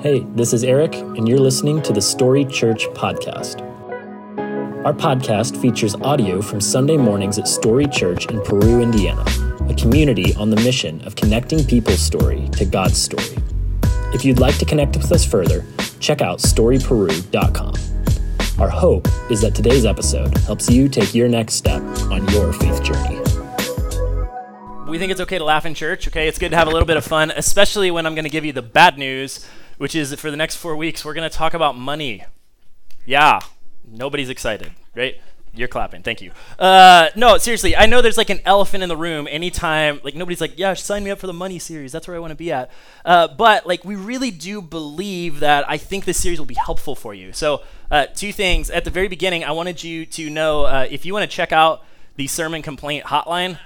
Hey, this is Eric, and you're listening to the Story Church Podcast. Our podcast features audio from Sunday mornings at Story Church in Peru, Indiana, a community on the mission of connecting people's story to God's story. If you'd like to connect with us further, check out storyperu.com. Our hope is that today's episode helps you take your next step on your faith journey. We think it's okay to laugh in church, okay? It's good to have a little bit of fun, especially when I'm going to give you the bad news, which is for the next four weeks, we're going to talk about money. Yeah, nobody's excited, right? You're clapping. Thank you. Uh, no, seriously, I know there's like an elephant in the room anytime, like, nobody's like, yeah, sign me up for the money series. That's where I want to be at. Uh, but, like, we really do believe that I think this series will be helpful for you. So, uh, two things. At the very beginning, I wanted you to know uh, if you want to check out the sermon complaint hotline,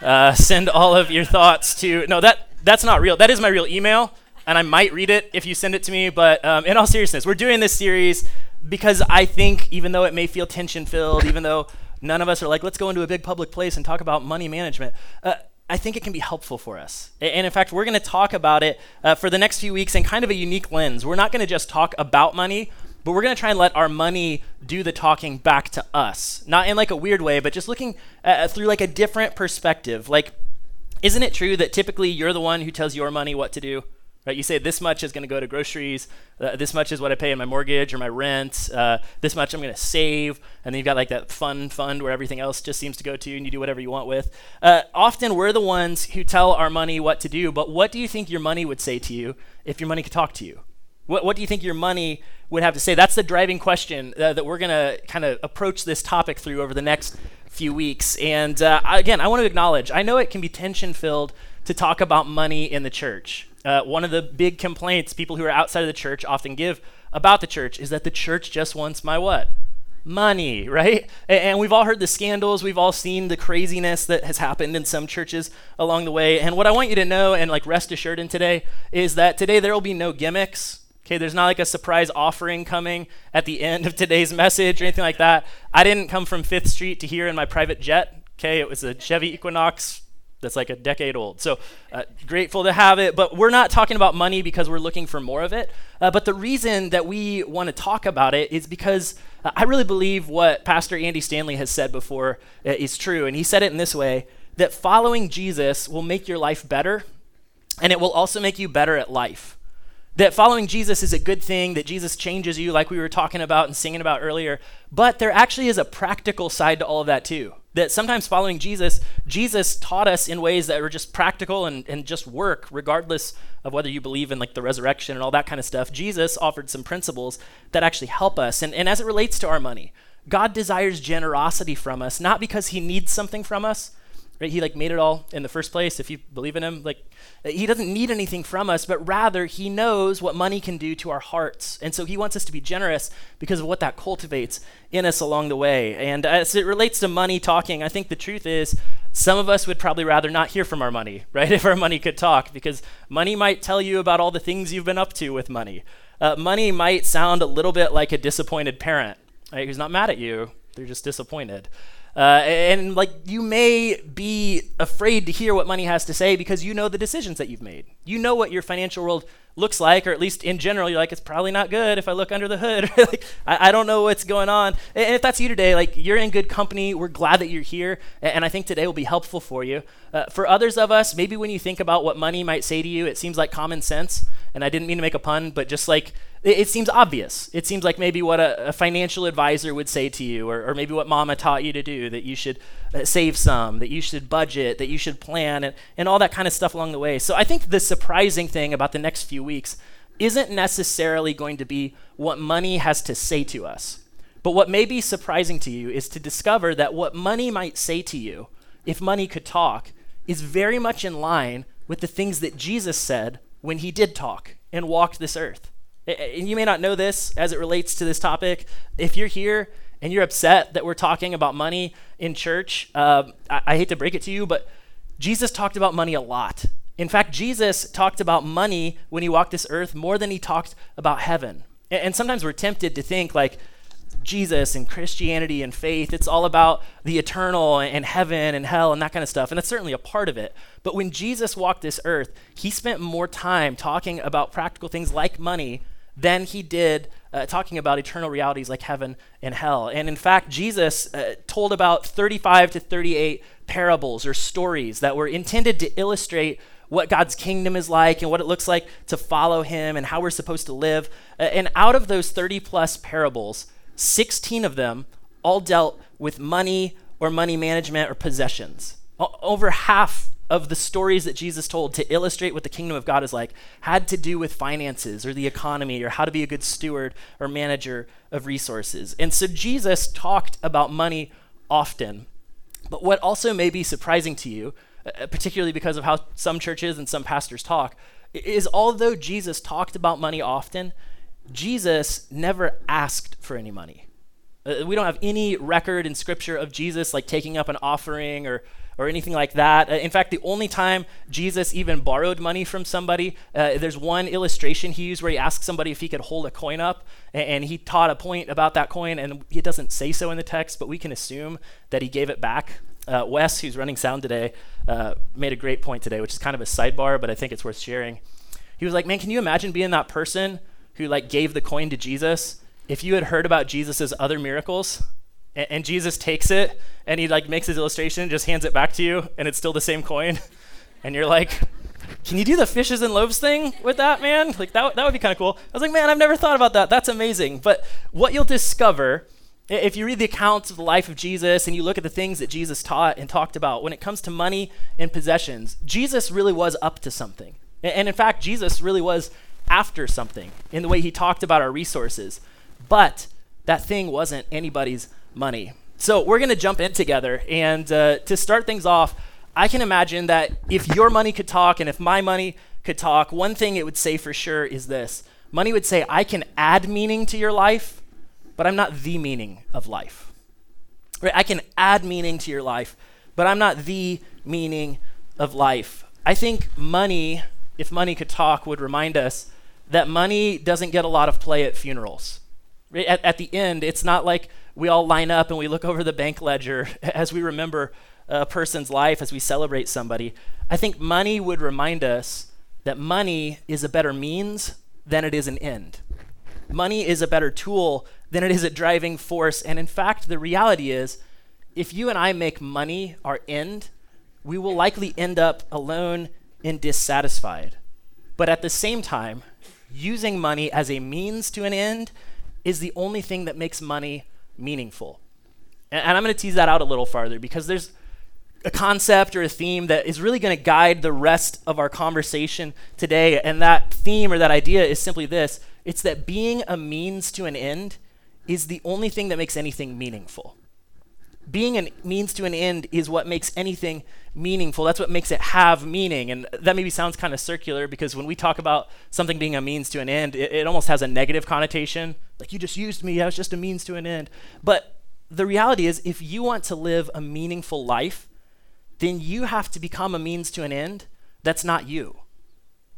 uh, send all of your thoughts to no that that's not real. That is my real email, and I might read it if you send it to me. But um, in all seriousness, we're doing this series because I think even though it may feel tension filled, even though none of us are like let's go into a big public place and talk about money management. Uh, I think it can be helpful for us. And in fact, we're going to talk about it uh, for the next few weeks in kind of a unique lens. We're not going to just talk about money, but we're going to try and let our money do the talking back to us. Not in like a weird way, but just looking uh, through like a different perspective. Like, isn't it true that typically you're the one who tells your money what to do? Right? You say this much is going to go to groceries. Uh, this much is what I pay in my mortgage or my rent. Uh, this much I'm going to save, and then you've got like that fun fund where everything else just seems to go to, and you do whatever you want with. Uh, often we're the ones who tell our money what to do. But what do you think your money would say to you if your money could talk to you? What, what do you think your money would have to say? That's the driving question uh, that we're going to kind of approach this topic through over the next few weeks. And uh, again, I want to acknowledge, I know it can be tension filled to talk about money in the church. Uh, one of the big complaints people who are outside of the church often give about the church is that the church just wants my what? Money, right? And, we've all heard the scandals, we've all seen the craziness that has happened in some churches along the way. And what I want you to know and like rest assured in today is that today there will be no gimmicks. Okay, there's not like a surprise offering coming at the end of today's message or anything like that. I didn't come from Fifth Street to here in my private jet. Okay, it was a Chevy Equinox that's like a decade old. So uh, grateful to have it, but we're not talking about money because we're looking for more of it. Uh, but the reason that we want to talk about it is because uh, I really believe what Pastor Andy Stanley has said before uh, is true. And he said it in this way that following Jesus will make your life better, and it will also make you better at life that following Jesus is a good thing, that Jesus changes you, like we were talking about and singing about earlier. But there actually is a practical side to all of that, too. That sometimes following Jesus, Jesus taught us in ways that were just practical and, and just work, regardless of whether you believe in like the resurrection and all that kind of stuff. Jesus offered some principles that actually help us. And, and as it relates to our money, God desires generosity from us, not because he needs something from us, Right? He like made it all in the first place. If you believe in him, like he doesn't need anything from us, but rather he knows what money can do to our hearts, and so he wants us to be generous because of what that cultivates in us along the way. And as it relates to money talking, I think the truth is some of us would probably rather not hear from our money, right? If our money could talk, because money might tell you about all the things you've been up to with money. Uh, money might sound a little bit like a disappointed parent, right? Who's not mad at you; they're just disappointed. Uh, and like you may be afraid to hear what money has to say because you know the decisions that you've made. You know what your financial world looks like, or at least in general, you're like, it's probably not good if I look under the hood. like, I, I, don't know what's going on. And if that's you today, like you're in good company. We're glad that you're here, and I think today will be helpful for you. Uh, for others of us, maybe when you think about what money might say to you, it seems like common sense. And I didn't mean to make a pun, but just like it, it seems obvious. It seems like maybe what a, a financial advisor would say to you, or, or, maybe what mama taught you to do that you should uh, save some, that you should budget, that you should plan, and, and all that kind of stuff along the way. So I think the surprising thing about the next few weeks isn't necessarily going to be what money has to say to us. But what may be surprising to you is to discover that what money might say to you, if money could talk, is very much in line with the things that Jesus said when he did talk and walked this earth. And you may not know this as it relates to this topic. If you're here and you're upset that we're talking about money in church, uh, I, I hate to break it to you, but Jesus talked about money a lot. In fact, Jesus talked about money when he walked this earth more than he talked about heaven. And, and sometimes we're tempted to think, like, Jesus and Christianity and faith. It's all about the eternal and heaven and hell and that kind of stuff. And that's certainly a part of it. But when Jesus walked this earth, he spent more time talking about practical things like money than he did uh, talking about eternal realities like heaven and hell. And in fact, Jesus uh, told about 35 to 38 parables or stories that were intended to illustrate what God's kingdom is like and what it looks like to follow him and how we're supposed to live. Uh, and out of those 30 plus parables, 16 of them all dealt with money or money management or possessions. Over half of the stories that Jesus told to illustrate what the kingdom of God is like had to do with finances or the economy or how to be a good steward or manager of resources. And so Jesus talked about money often. But what also may be surprising to you, uh, particularly because of how some churches and some pastors talk, is although Jesus talked about money often, Jesus never asked for any money. Uh, we don't have any record in Scripture of Jesus like taking up an offering or or anything like that. Uh, in fact, the only time Jesus even borrowed money from somebody, uh, there's one illustration he used where he asked somebody if he could hold a coin up, and, and, he taught a point about that coin, and it doesn't say so in the text, but we can assume that he gave it back. Uh, Wes, who's running sound today, uh, made a great point today, which is kind of a sidebar, but I think it's worth sharing. He was like, "Man, can you imagine being that person who like gave the coin to Jesus, if you had heard about Jesus's other miracles, and, and, Jesus takes it and he like makes his illustration, just hands it back to you, and it's still the same coin, and you're like, can you do the fishes and loaves thing with that, man? Like that, that would be kind of cool. I was like, man, I've never thought about that. That's amazing. But what you'll discover if you read the accounts of the life of Jesus and you look at the things that Jesus taught and talked about when it comes to money and possessions, Jesus really was up to something. And in fact, Jesus really was after something in the way he talked about our resources. But that thing wasn't anybody's money. So we're going to jump in together. And uh, to start things off, I can imagine that if your money could talk and if my money could talk, one thing it would say for sure is this money would say, I can add meaning to your life, but I'm not the meaning of life. Right? I can add meaning to your life, but I'm not the meaning of life. I think money, if money could talk, would remind us that money doesn't get a lot of play at funerals. At, at the end, it's not like we all line up and we look over the bank ledger as we remember a person's life, as we celebrate somebody. I think money would remind us that money is a better means than it is an end. Money is a better tool than it is a driving force. And in fact, the reality is if you and I make money our end, we will likely end up alone and dissatisfied. But at the same time, using money as a means to an end is the only thing that makes money meaningful. And, and I'm going to tease that out a little farther because there's a concept or a theme that is really going to guide the rest of our conversation today. And that theme or that idea is simply this it's that being a means to an end is the only thing that makes anything meaningful. Being a means to an end is what makes anything meaningful. That's what makes it have meaning. And that maybe sounds kind of circular because when we talk about something being a means to an end, it, it almost has a negative connotation. Like, you just used me, I was just a means to an end. But the reality is, if you want to live a meaningful life, then you have to become a means to an end that's not you.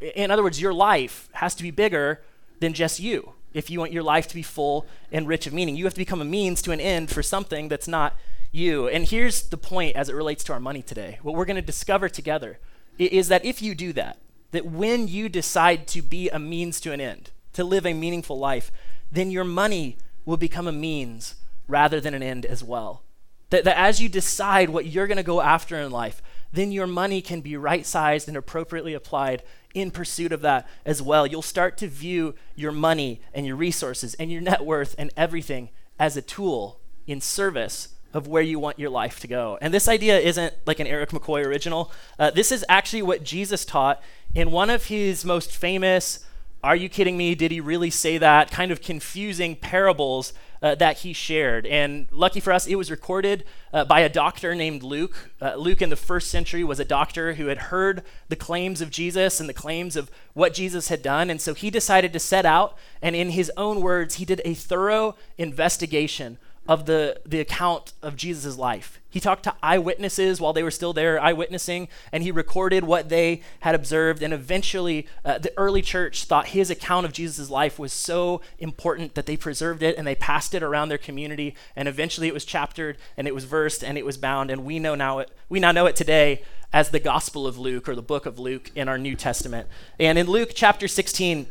In other words, your life has to be bigger than just you if you want your life to be full and rich of meaning. You have to become a means to an end for something that's not you. And here's the point as it relates to our money today. What we're going to discover together is that if you do that, that when you decide to be a means to an end, to live a meaningful life, then your money will become a means rather than an end as well. That, that as you decide what you're going to go after in life, then your money can be right sized and appropriately applied in pursuit of that as well. You'll start to view your money and your resources and your net worth and everything as a tool in service of where you want your life to go. And this idea isn't like an Eric McCoy original. Uh, this is actually what Jesus taught in one of his most famous, are you kidding me? Did he really say that? kind of confusing parables uh, that he shared. And lucky for us, it was recorded uh, by a doctor named Luke. Uh, Luke in the first century was a doctor who had heard the claims of Jesus and the claims of what Jesus had done. And so he decided to set out, and in his own words, he did a thorough investigation of the, the account of Jesus' life. He talked to eyewitnesses while they were still there, eyewitnessing, and he recorded what they had observed. And eventually, uh, the early church thought his account of Jesus' life was so important that they preserved it and they passed it around their community. And eventually, it was chaptered and it was versed and it was bound. And we know now it, we now know it today as the Gospel of Luke or the book of Luke in our New Testament. And in Luke chapter 16,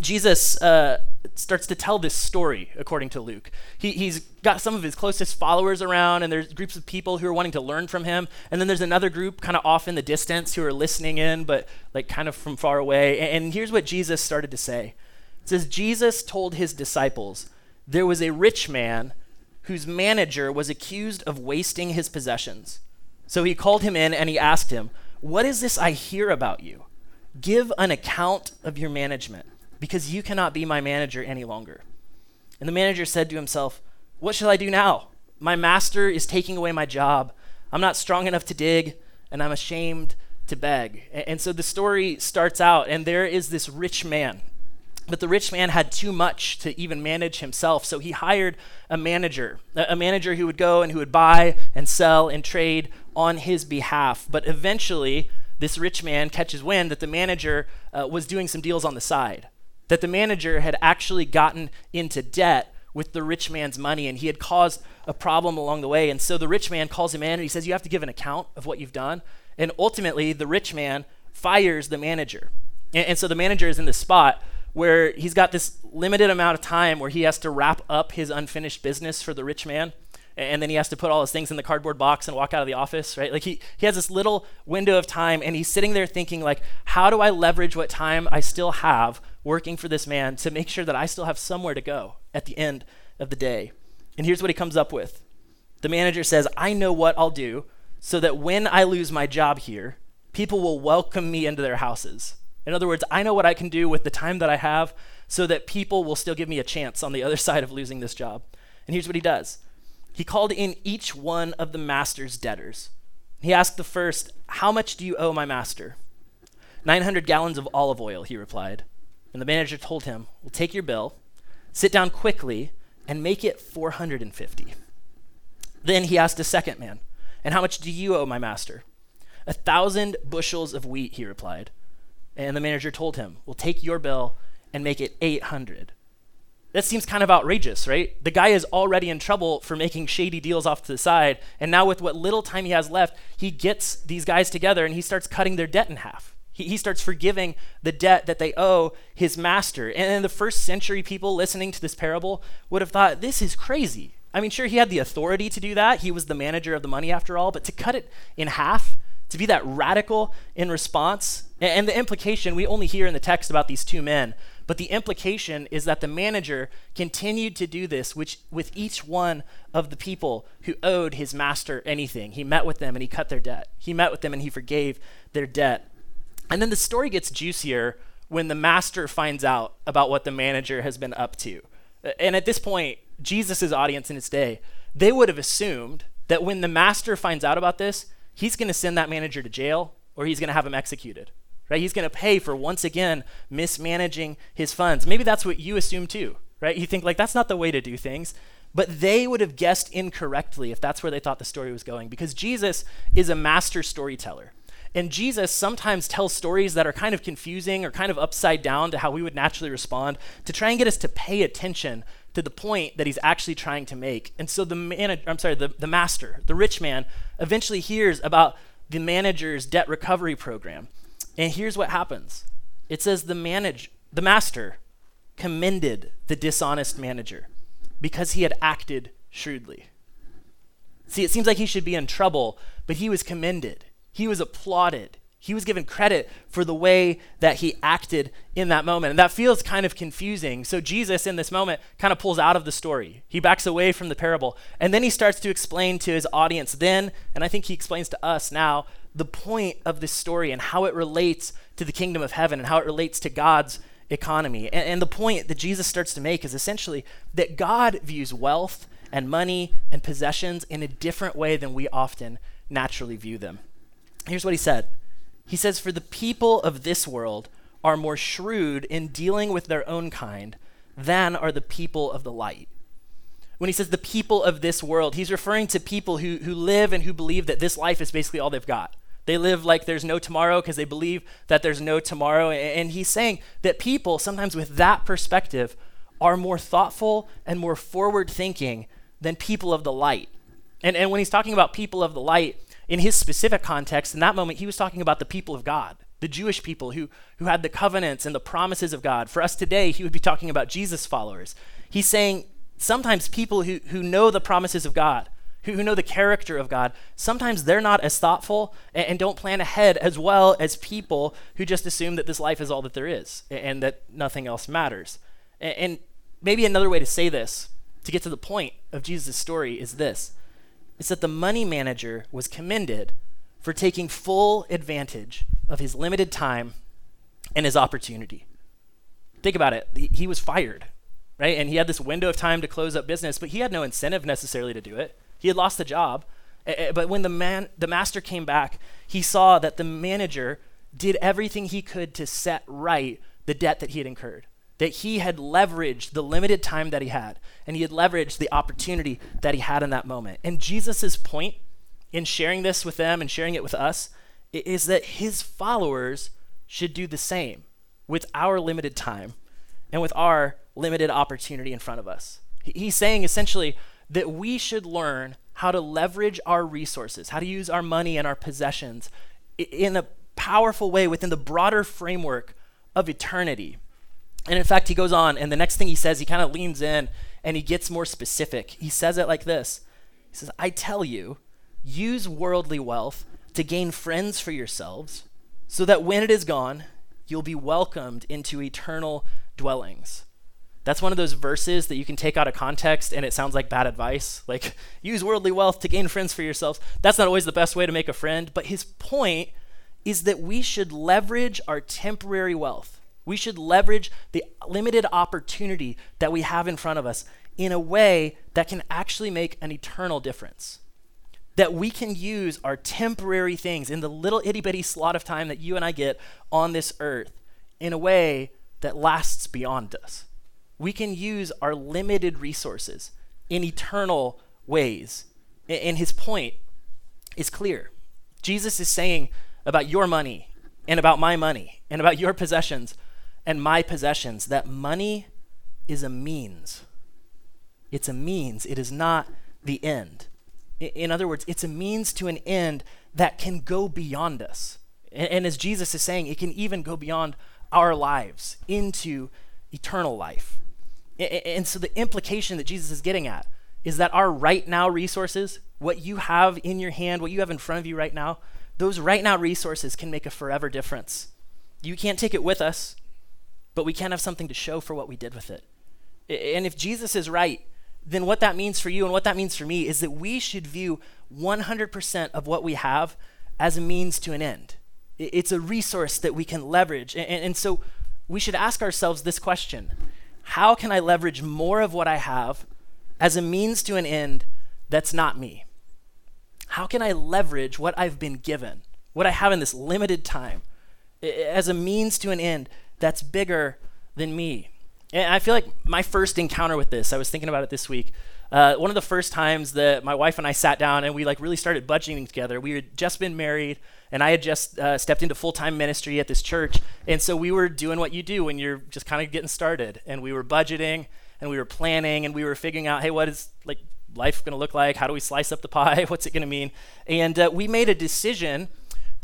Jesus uh, starts to tell this story according to Luke. He, he's got some of his closest followers around, and there's groups of people who are wanting to learn from him. And then there's another group kind of off in the distance who are listening in, but like kind of from far away. And, and here's what Jesus started to say It says, Jesus told his disciples, There was a rich man whose manager was accused of wasting his possessions. So he called him in and he asked him, What is this I hear about you? Give an account of your management because you cannot be my manager any longer. And the manager said to himself, What shall I do now? My master is taking away my job. I'm not strong enough to dig, and I'm ashamed to beg. And so the story starts out, and there is this rich man. But the rich man had too much to even manage himself, so he hired a manager, a manager who would go and who would buy and sell and trade on his behalf. But eventually, this rich man catches wind that the manager uh, was doing some deals on the side that the manager had actually gotten into debt with the rich man's money and he had caused a problem along the way. And so the rich man calls him in and he says, You have to give an account of what you've done. And ultimately, the rich man fires the manager. And, and so the manager is in the spot where he's got this limited amount of time where he has to wrap up his unfinished business for the rich man and then he has to put all his things in the cardboard box and walk out of the office right like he, he has this little window of time and he's sitting there thinking like how do i leverage what time i still have working for this man to make sure that i still have somewhere to go at the end of the day and here's what he comes up with the manager says i know what i'll do so that when i lose my job here people will welcome me into their houses in other words i know what i can do with the time that i have so that people will still give me a chance on the other side of losing this job and here's what he does he called in each one of the master's debtors. He asked the first, How much do you owe my master? 900 gallons of olive oil, he replied. And the manager told him, Well, take your bill, sit down quickly, and make it 450. Then he asked a second man, And how much do you owe my master? A thousand bushels of wheat, he replied. And the manager told him, Well, take your bill and make it 800. That seems kind of outrageous, right? The guy is already in trouble for making shady deals off to the side, and now with what little time he has left, he gets these guys together and he starts cutting their debt in half. He, starts forgiving the debt that they owe his master. And the first century, people listening to this parable would have thought, this is crazy. I mean, sure, he had the authority to do that. He was the manager of the money after all, but to cut it in half, to be that radical in response, and, and the implication we only hear in the text about these two men but the implication is that the manager continued to do this which, with each one of the people who owed his master anything. He met with them and he cut their debt. He met with them and he forgave their debt. And then the story gets juicier when the master finds out about what the manager has been up to. And at this point, Jesus' audience in his day, they would have assumed that when the master finds out about this, he's going to send that manager to jail or he's going to have him executed right? He's going to pay for once again mismanaging his funds. Maybe that's what you assume too, right? You think like that's not the way to do things. But they would have guessed incorrectly if that's where they thought the story was going because Jesus is a master storyteller. And Jesus sometimes tells stories that are kind of confusing or kind of upside down to how we would naturally respond to try and get us to pay attention to the point that he's actually trying to make. And so the manager, I'm sorry, the, the master, the rich man, eventually hears about the manager's debt recovery program. And here's what happens it says the manage, the master commended the dishonest manager because he had acted shrewdly. See, it seems like he should be in trouble, but he was commended. He was applauded. He was given credit for the way that he acted in that moment. And that feels kind of confusing. So Jesus, in this moment, kind of pulls out of the story. He backs away from the parable. And then he starts to explain to his audience, then, and I think he explains to us now, the point of this story and how it relates to the kingdom of heaven and how it relates to God's economy. And, and, the point that Jesus starts to make is essentially that God views wealth and money and possessions in a different way than we often naturally view them. Here's what he said He says, For the people of this world are more shrewd in dealing with their own kind than are the people of the light. When he says the people of this world, he's referring to people who, who live and who believe that this life is basically all they've got. They live like there's no tomorrow because they believe that there's no tomorrow. And he's saying that people, sometimes with that perspective, are more thoughtful and more forward thinking than people of the light. And, and when he's talking about people of the light, in his specific context, in that moment, he was talking about the people of God, the Jewish people who, who had the covenants and the promises of God. For us today, he would be talking about Jesus followers. He's saying sometimes people who, who know the promises of God, who, who know the character of God, sometimes they're not as thoughtful and, don't plan ahead as well as people who just assume that this life is all that there is and, that nothing else matters. And maybe another way to say this, to get to the point of Jesus' story, is this is that the money manager was commended for taking full advantage of his limited time and his opportunity. Think about it. He, was fired, right? And he had this window of time to close up business, but he had no incentive necessarily to do it. He had lost the job. But when the man, the master came back, he saw that the manager did everything he could to set right the debt that he had incurred. That he had leveraged the limited time that he had, and he had leveraged the opportunity that he had in that moment. And Jesus' point in sharing this with them and sharing it with us is that his followers should do the same with our limited time and with our limited opportunity in front of us. He's saying essentially, that we should learn how to leverage our resources, how to use our money and our possessions in a powerful way within the broader framework of eternity. And in fact, he goes on, and the next thing he says, he kind of leans in and he gets more specific. He says it like this He says, I tell you, use worldly wealth to gain friends for yourselves, so that when it is gone, you'll be welcomed into eternal dwellings. That's one of those verses that you can take out of context and it sounds like bad advice. Like, use worldly wealth to gain friends for yourselves. That's not always the best way to make a friend, but his point is that we should leverage our temporary wealth. We should leverage the limited opportunity that we have in front of us in a way that can actually make an eternal difference. That we can use our temporary things in the little itty bitty slot of time that you and I get on this earth in a way that lasts beyond us we can use our limited resources in eternal ways. And his point is clear. Jesus is saying about your money and about my money and about your possessions and my possessions that money is a means. It's a means, it is not the end. In other words, it's a means to an end that can go beyond us. And, as Jesus is saying, it can even go beyond our lives into eternal life. And so the implication that Jesus is getting at is that our right now resources, what you have in your hand, what you have in front of you right now, those right now resources can make a forever difference. You can't take it with us, but we can't have something to show for what we did with it. And if Jesus is right, then what that means for you and what that means for me is that we should view 100% of what we have as a means to an end. It's a resource that we can leverage. And, so we should ask ourselves this question how can I leverage more of what I have as a means to an end that's not me? How can I leverage what I've been given, what I have in this limited time, as a means to an end that's bigger than me? And I feel like my first encounter with this, I was thinking about it this week. Uh, one of the first times that my wife and I sat down and we like really started budgeting together. We had just been married and I had just uh, stepped into full time ministry at this church. And so we were doing what you do when you're just kind of getting started. And we were budgeting and we were planning and we were figuring out, hey, what is like life going to look like? How do we slice up the pie? What's it going to mean? And uh, we made a decision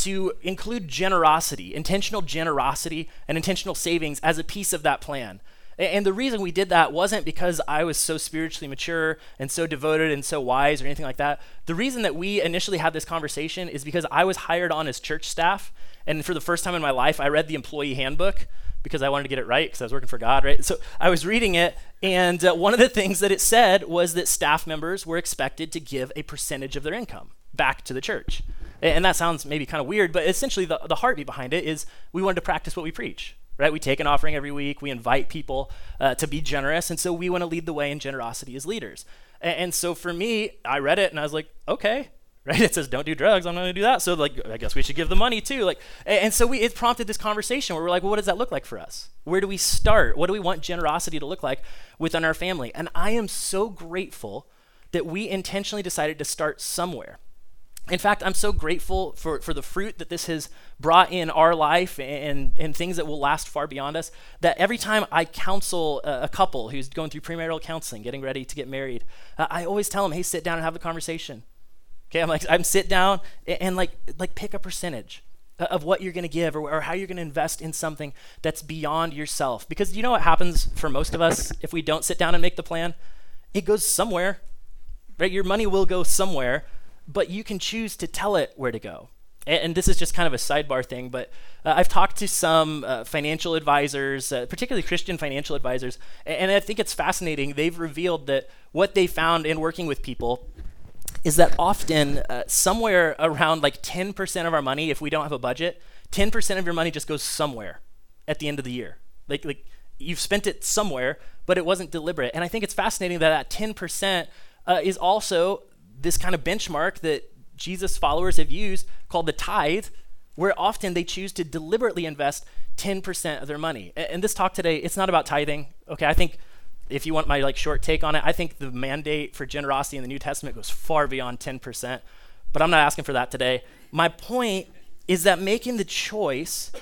to include generosity, intentional generosity, and intentional savings as a piece of that plan. And the reason we did that wasn't because I was so spiritually mature and so devoted and so wise or anything like that. The reason that we initially had this conversation is because I was hired on as church staff. And for the first time in my life, I read the employee handbook because I wanted to get it right because I was working for God, right? So I was reading it, and uh, one of the things that it said was that staff members were expected to give a percentage of their income back to the church. And that sounds maybe kind of weird, but essentially the, the heartbeat behind it is we wanted to practice what we preach right? We take an offering every week. We invite people uh, to be generous. And so we want to lead the way in generosity as leaders. And, and, so for me, I read it and I was like, okay, right? It says don't do drugs. I'm not going to do that. So like, I guess we should give the money too. Like, and so we it prompted this conversation where we're like, well, what does that look like for us? Where do we start? What do we want generosity to look like within our family? And I am so grateful that we intentionally decided to start somewhere. In fact, I'm so grateful for, for the fruit that this has brought in our life and, and things that will last far beyond us. That every time I counsel a, a couple who's going through premarital counseling, getting ready to get married, uh, I always tell them, hey, sit down and have a conversation. Okay, I'm like, I'm sit down and, and like, like pick a percentage of what you're going to give or, or, how you're going to invest in something that's beyond yourself. Because you know what happens for most of us if we don't sit down and make the plan? It goes somewhere, right? Your money will go somewhere but you can choose to tell it where to go. And, and this is just kind of a sidebar thing, but uh, I've talked to some uh, financial advisors, uh, particularly Christian financial advisors, and, and I think it's fascinating. They've revealed that what they found in working with people is that often uh, somewhere around like 10% of our money, if we don't have a budget, 10% of your money just goes somewhere at the end of the year. Like, like you've spent it somewhere, but it wasn't deliberate. And I think it's fascinating that that 10% uh, is also this kind of benchmark that Jesus followers have used called the tithe, where often they choose to deliberately invest 10% of their money. And, this talk today, it's not about tithing. Okay, I think if you want my like short take on it, I think the mandate for generosity in the New Testament goes far beyond 10%. But I'm not asking for that today. My point is that making the choice,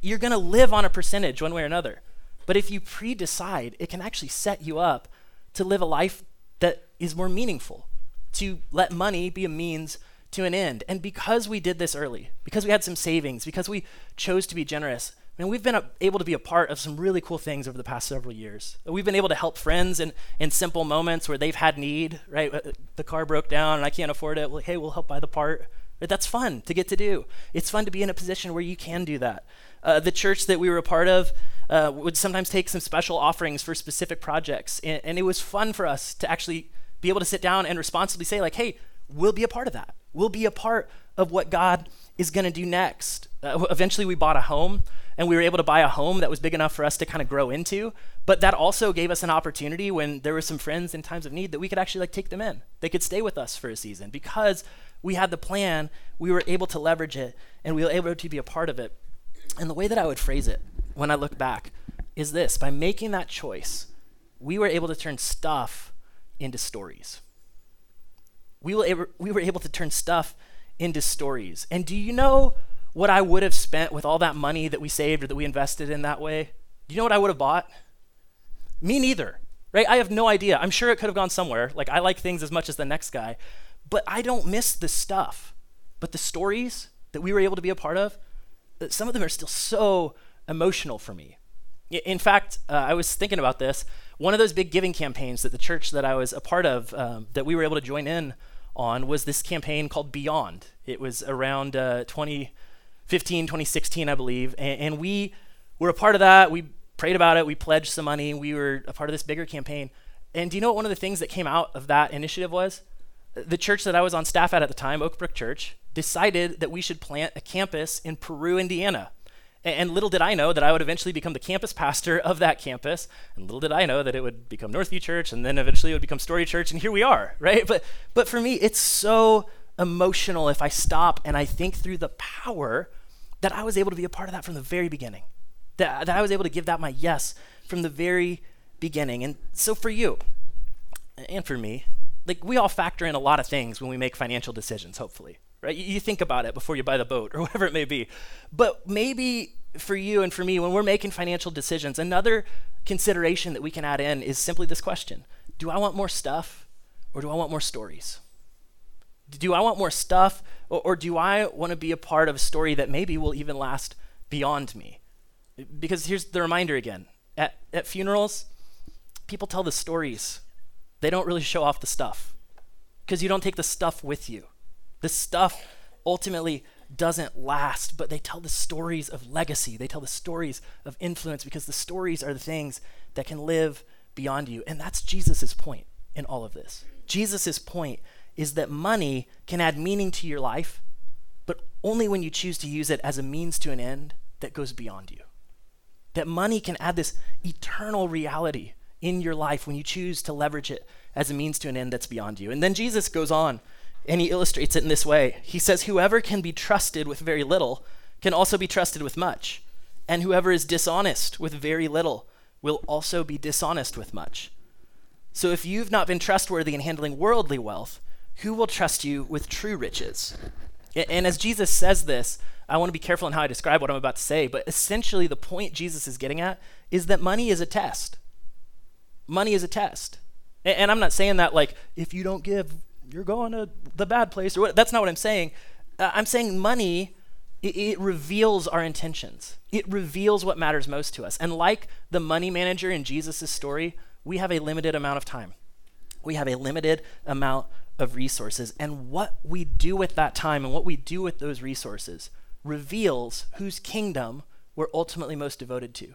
you're going to live on a percentage one way or another. But if you pre-decide, it can actually set you up to live a life that is more meaningful to let money be a means to an end. And because we did this early, because we had some savings, because we chose to be generous, I mean, we've been able to be a part of some really cool things over the past several years. We've been able to help friends in, in simple moments where they've had need, right? Uh, the car broke down and I can't afford it. Well, hey, we'll help buy the part. That's fun to get to do. It's fun to be in a position where you can do that. Uh, the church that we were a part of uh, would sometimes take some special offerings for specific projects. And, and it was fun for us to actually be able to sit down and responsibly say, like, hey, we'll be a part of that. We'll be a part of what God is going to do next. Uh, eventually, we bought a home and we were able to buy a home that was big enough for us to kind of grow into. But that also gave us an opportunity when there were some friends in times of need that we could actually like take them in. They could stay with us for a season because we had the plan. We were able to leverage it and we were able to be a part of it. And the way that I would phrase it when I look back is this: by making that choice, we were able to turn stuff into stories. We were, able, we were able to turn stuff into stories. And do you know what I would have spent with all that money that we saved or that we invested in that way? Do you know what I would have bought? Me neither, right? I have no idea. I'm sure it could have gone somewhere. Like, I like things as much as the next guy, but I don't miss the stuff. But the stories that we were able to be a part of, uh, some of them are still so emotional for me. In fact, uh, I was thinking about this. One of those big giving campaigns that the church that I was a part of, um, that we were able to join in on, was this campaign called Beyond. It was around uh, 2015, 2016, I believe. And, and we were a part of that. We prayed about it. We pledged some money. We were a part of this bigger campaign. And do you know what one of the things that came out of that initiative was? The church that I was on staff at at the time, Oakbrook Church, decided that we should plant a campus in Peru, Indiana. And little did I know that I would eventually become the campus pastor of that campus. And little did I know that it would become Northview Church and then eventually it would become Story Church. And here we are, right? But, but for me, it's so emotional if I stop and I think through the power that I was able to be a part of that from the very beginning. That, that I was able to give that my yes from the very beginning. And so for you and for me, like we all factor in a lot of things when we make financial decisions, hopefully right? You, think about it before you buy the boat or whatever it may be. But maybe for you and for me, when we're making financial decisions, another consideration that we can add in is simply this question Do I want more stuff or do I want more stories? Do I want more stuff or, or do I want to be a part of a story that maybe will even last beyond me? Because here's the reminder again at, at funerals, people tell the stories, they don't really show off the stuff because you don't take the stuff with you. The stuff ultimately doesn't last, but they tell the stories of legacy. They tell the stories of influence because the stories are the things that can live beyond you. And that's Jesus' point in all of this. Jesus' point is that money can add meaning to your life, but only when you choose to use it as a means to an end that goes beyond you. That money can add this eternal reality in your life when you choose to leverage it as a means to an end that's beyond you. And then Jesus goes on And he illustrates it in this way. He says, Whoever can be trusted with very little can also be trusted with much. And whoever is dishonest with very little will also be dishonest with much. So if you've not been trustworthy in handling worldly wealth, who will trust you with true riches? And as Jesus says this, I want to be careful in how I describe what I'm about to say, but essentially the point Jesus is getting at is that money is a test. Money is a test. And I'm not saying that like if you don't give, you're going to the bad place or what. That's not what I'm saying. Uh, I'm saying money it, it reveals our intentions. It reveals what matters most to us. And like the money manager in Jesus' story, we have a limited amount of time. We have a limited amount of resources. And what we do with that time and what we do with those resources reveals whose kingdom we're ultimately most devoted to.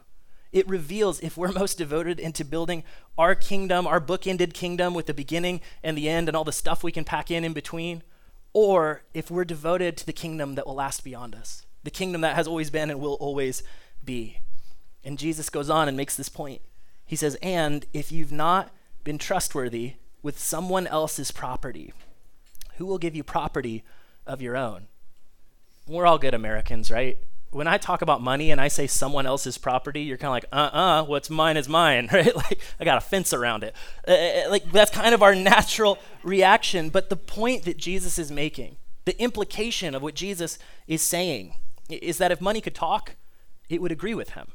It reveals if we're most devoted into building our kingdom, our bookended kingdom with the beginning and the end and all the stuff we can pack in in between, or if we're devoted to the kingdom that will last beyond us, the kingdom that has always been and will always be. And Jesus goes on and makes this point. He says, And if you've not been trustworthy with someone else's property, who will give you property of your own? We're all good Americans, right? When I talk about money and I say someone else's property, you're kind of like, uh-uh, what's mine is mine, right? Like I got a fence around it. Uh, uh, like that's kind of our natural reaction. But the point that Jesus is making, the implication of what Jesus is saying, is that if money could talk, it would agree with him.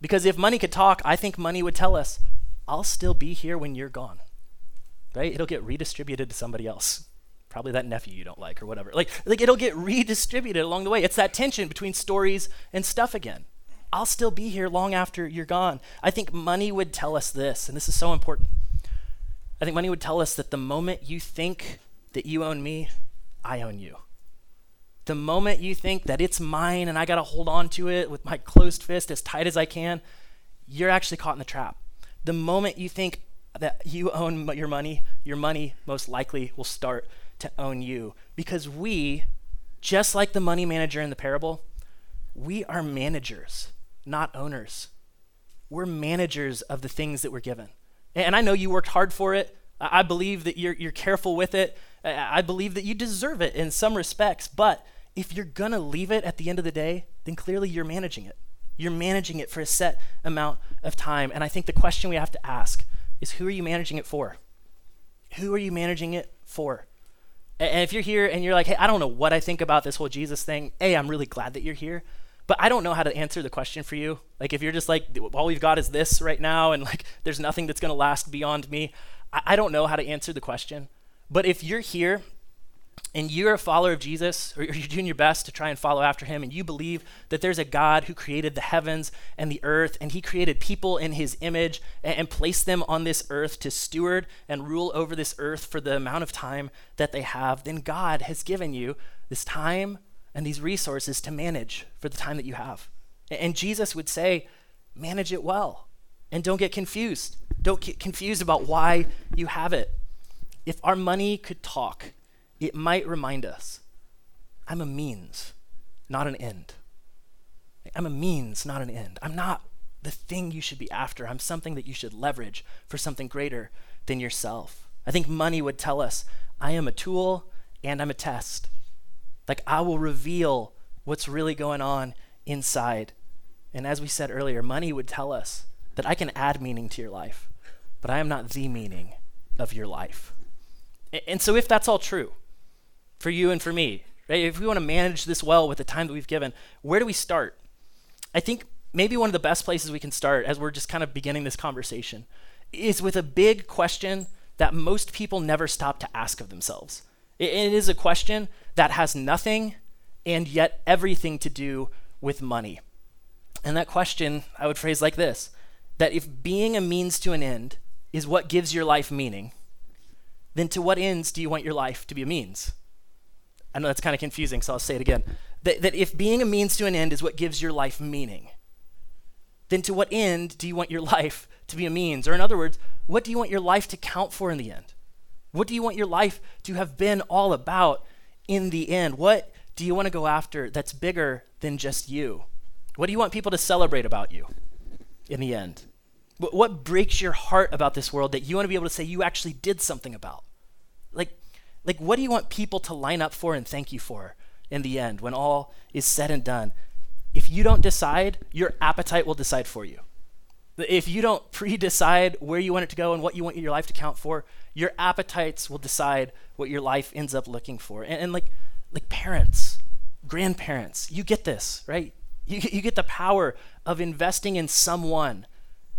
Because if money could talk, I think money would tell us, I'll still be here when you're gone. Right? It'll get redistributed to somebody else probably that nephew you don't like or whatever. Like, like it'll get redistributed along the way. It's that tension between stories and stuff again. I'll still be here long after you're gone. I think money would tell us this, and this is so important. I think money would tell us that the moment you think that you own me, I own you. The moment you think that it's mine and I got to hold on to it with my closed fist as tight as I can, you're actually caught in the trap. The moment you think that you own your money, your money most likely will start to own you. Because we, just like the money manager in the parable, we are managers, not owners. We're managers of the things that we're given. And I know you worked hard for it. I believe that you're, you're careful with it. I believe that you deserve it in some respects. But if you're going to leave it at the end of the day, then clearly you're managing it. You're managing it for a set amount of time. And I think the question we have to ask is who are you managing it for? Who are you managing it for? And if you're here and you're like, hey, I don't know what I think about this whole Jesus thing, hey, I'm really glad that you're here, but I don't know how to answer the question for you. Like, if you're just like, all we've got is this right now, and like, there's nothing that's going to last beyond me, I, I don't know how to answer the question. But if you're here and you're a follower of Jesus, or you're doing your best to try and follow after him, and you believe that there's a God who created the heavens and the earth, and he created people in his image and, and, placed them on this earth to steward and rule over this earth for the amount of time that they have, then God has given you this time and these resources to manage for the time that you have. And, and Jesus would say, manage it well, and don't get confused. Don't get confused about why you have it. If our money could talk, it might remind us I'm a means, not an end. I'm a means, not an end. I'm not the thing you should be after. I'm something that you should leverage for something greater than yourself. I think money would tell us I am a tool and I'm a test. Like I will reveal what's really going on inside. And as we said earlier, money would tell us that I can add meaning to your life, but I am not the meaning of your life. And so, if that's all true, for you and for me. Right? If we want to manage this well with the time that we've given, where do we start? I think maybe one of the best places we can start as we're just kind of beginning this conversation is with a big question that most people never stop to ask of themselves. it is a question that has nothing and yet everything to do with money. And that question I would phrase like this that if being a means to an end is what gives your life meaning, then to what ends do you want your life to be a means? I know that's kind of confusing, so I'll say it again. That, that if being a means to an end is what gives your life meaning, then to what end do you want your life to be a means? Or in other words, what do you want your life to count for in the end? What do you want your life to have been all about in the end? What do you want to go after that's bigger than just you? What do you want people to celebrate about you in the end? What breaks your heart about this world that you want to be able to say you actually did something about? Like, Like, what do you want people to line up for and thank you for in the end when all is said and done? If you don't decide, your appetite will decide for you. If you don't pre decide where you want it to go and what you want your life to count for, your appetites will decide what your life ends up looking for. And, and like, like parents, grandparents, you get this, right? You, you get the power of investing in someone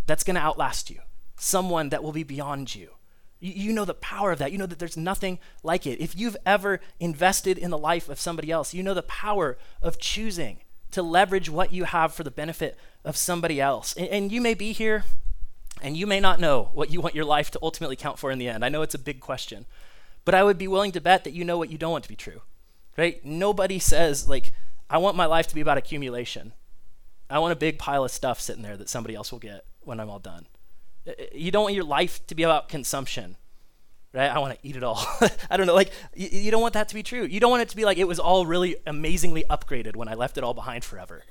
that's going to outlast you, someone that will be beyond you. You. Know the power of that. You know that there's nothing like it. If you've ever invested in the life of somebody else, you know the power of choosing to leverage what you have for the benefit of somebody else. And, and you may be here and you may not know what you want your life to ultimately count for in the end. I know it's a big question, but I would be willing to bet that you know what you don't want to be true, right? Nobody says, like, I want my life to be about accumulation. I want a big pile of stuff sitting there that somebody else will get when I'm all done. You don't want your life to be about consumption, right? I want to eat it all. I don't know. Like, you, you don't want that to be true. You don't want it to be like it was all really amazingly upgraded when I left it all behind forever.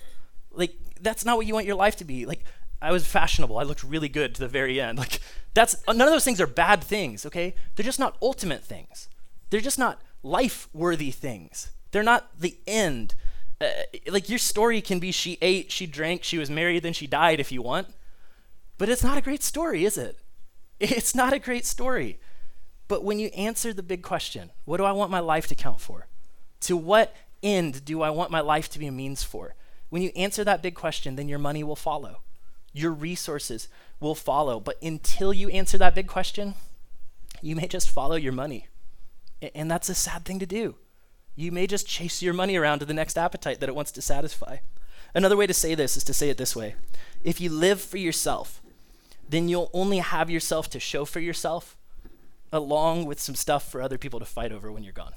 Like, that's not what you want your life to be. Like, I was fashionable. I looked really good to the very end. Like, that's none of those things are bad things, okay? They're just not ultimate things. They're just not life worthy things. They're not the end uh, like your story can be she ate, she drank, she was married, then she died if you want. But it's not a great story, is it? It's not a great story. But when you answer the big question, what do I want my life to count for? To what end do I want my life to be a means for? When you answer that big question, then your money will follow. Your resources will follow. But until you answer that big question, you may just follow your money. And that's a sad thing to do. You may just chase your money around to the next appetite that it wants to satisfy. Another way to say this is to say it this way If you live for yourself, then you'll only have yourself to show for yourself, along with some stuff for other people to fight over when you're gone.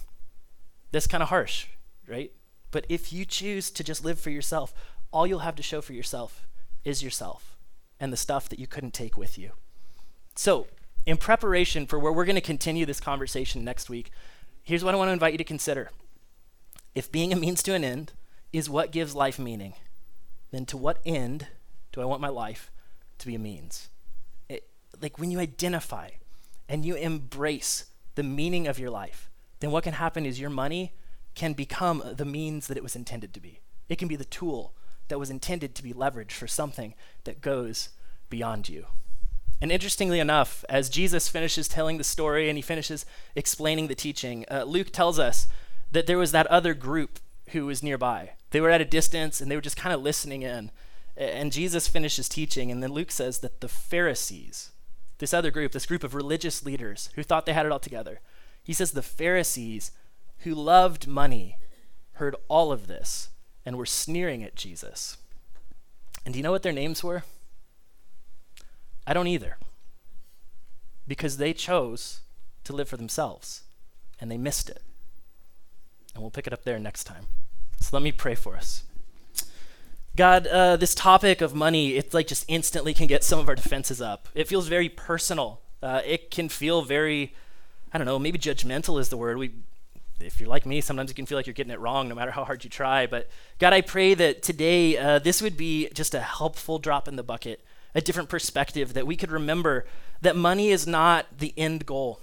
That's kind of harsh, right? But if you choose to just live for yourself, all you'll have to show for yourself is yourself and the stuff that you couldn't take with you. So, in preparation for where we're going to continue this conversation next week, here's what I want to invite you to consider. If being a means to an end is what gives life meaning, then to what end do I want my life to be a means? Like when you identify and you embrace the meaning of your life, then what can happen is your money can become the means that it was intended to be. It can be the tool that was intended to be leveraged for something that goes beyond you. And interestingly enough, as Jesus finishes telling the story and he finishes explaining the teaching, uh, Luke tells us that there was that other group who was nearby. They were at a distance and they were just kind of listening in. And Jesus finishes teaching, and then Luke says that the Pharisees, this other group, this group of religious leaders who thought they had it all together, he says the Pharisees who loved money heard all of this and were sneering at Jesus. And do you know what their names were? I don't either. Because they chose to live for themselves and they missed it. And we'll pick it up there next time. So let me pray for us. God, uh, this topic of money, it's like just instantly can get some of our defenses up. It feels very personal. Uh, it can feel very, I don't know, maybe judgmental is the word. We, if you're like me, sometimes you can feel like you're getting it wrong no matter how hard you try. But God, I pray that today uh, this would be just a helpful drop in the bucket, a different perspective that we could remember that money is not the end goal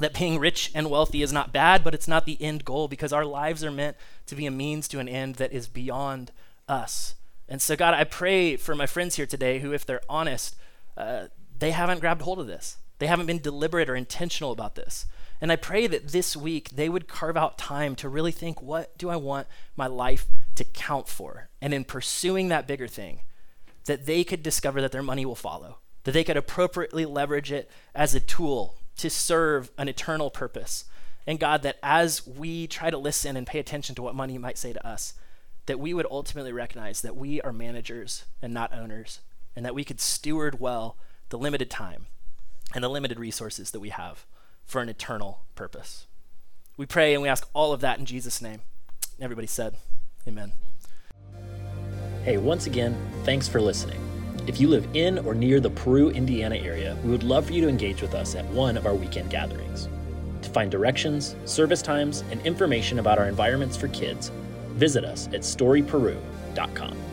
that being rich and wealthy is not bad, but it's not the end goal because our lives are meant to be a means to an end that is beyond us. And so, God, I pray for my friends here today who, if they're honest, uh, they haven't grabbed hold of this. They haven't been deliberate or intentional about this. And I pray that this week they would carve out time to really think, what do I want my life to count for? And in pursuing that bigger thing, that they could discover that their money will follow, that they could appropriately leverage it as a tool to serve an eternal purpose. And God, that as we try to listen and pay attention to what money might say to us, that we would ultimately recognize that we are managers and not owners, and that we could steward well the limited time and the limited resources that we have for an eternal purpose. We pray and we ask all of that in Jesus' name. Everybody said, Amen. Hey, once again, thanks for listening. If you live in or near the Peru, Indiana area, we would love for you to engage with us at one of our weekend gatherings. To find directions, service times, and information about our environments for kids, visit us at storyperu.com.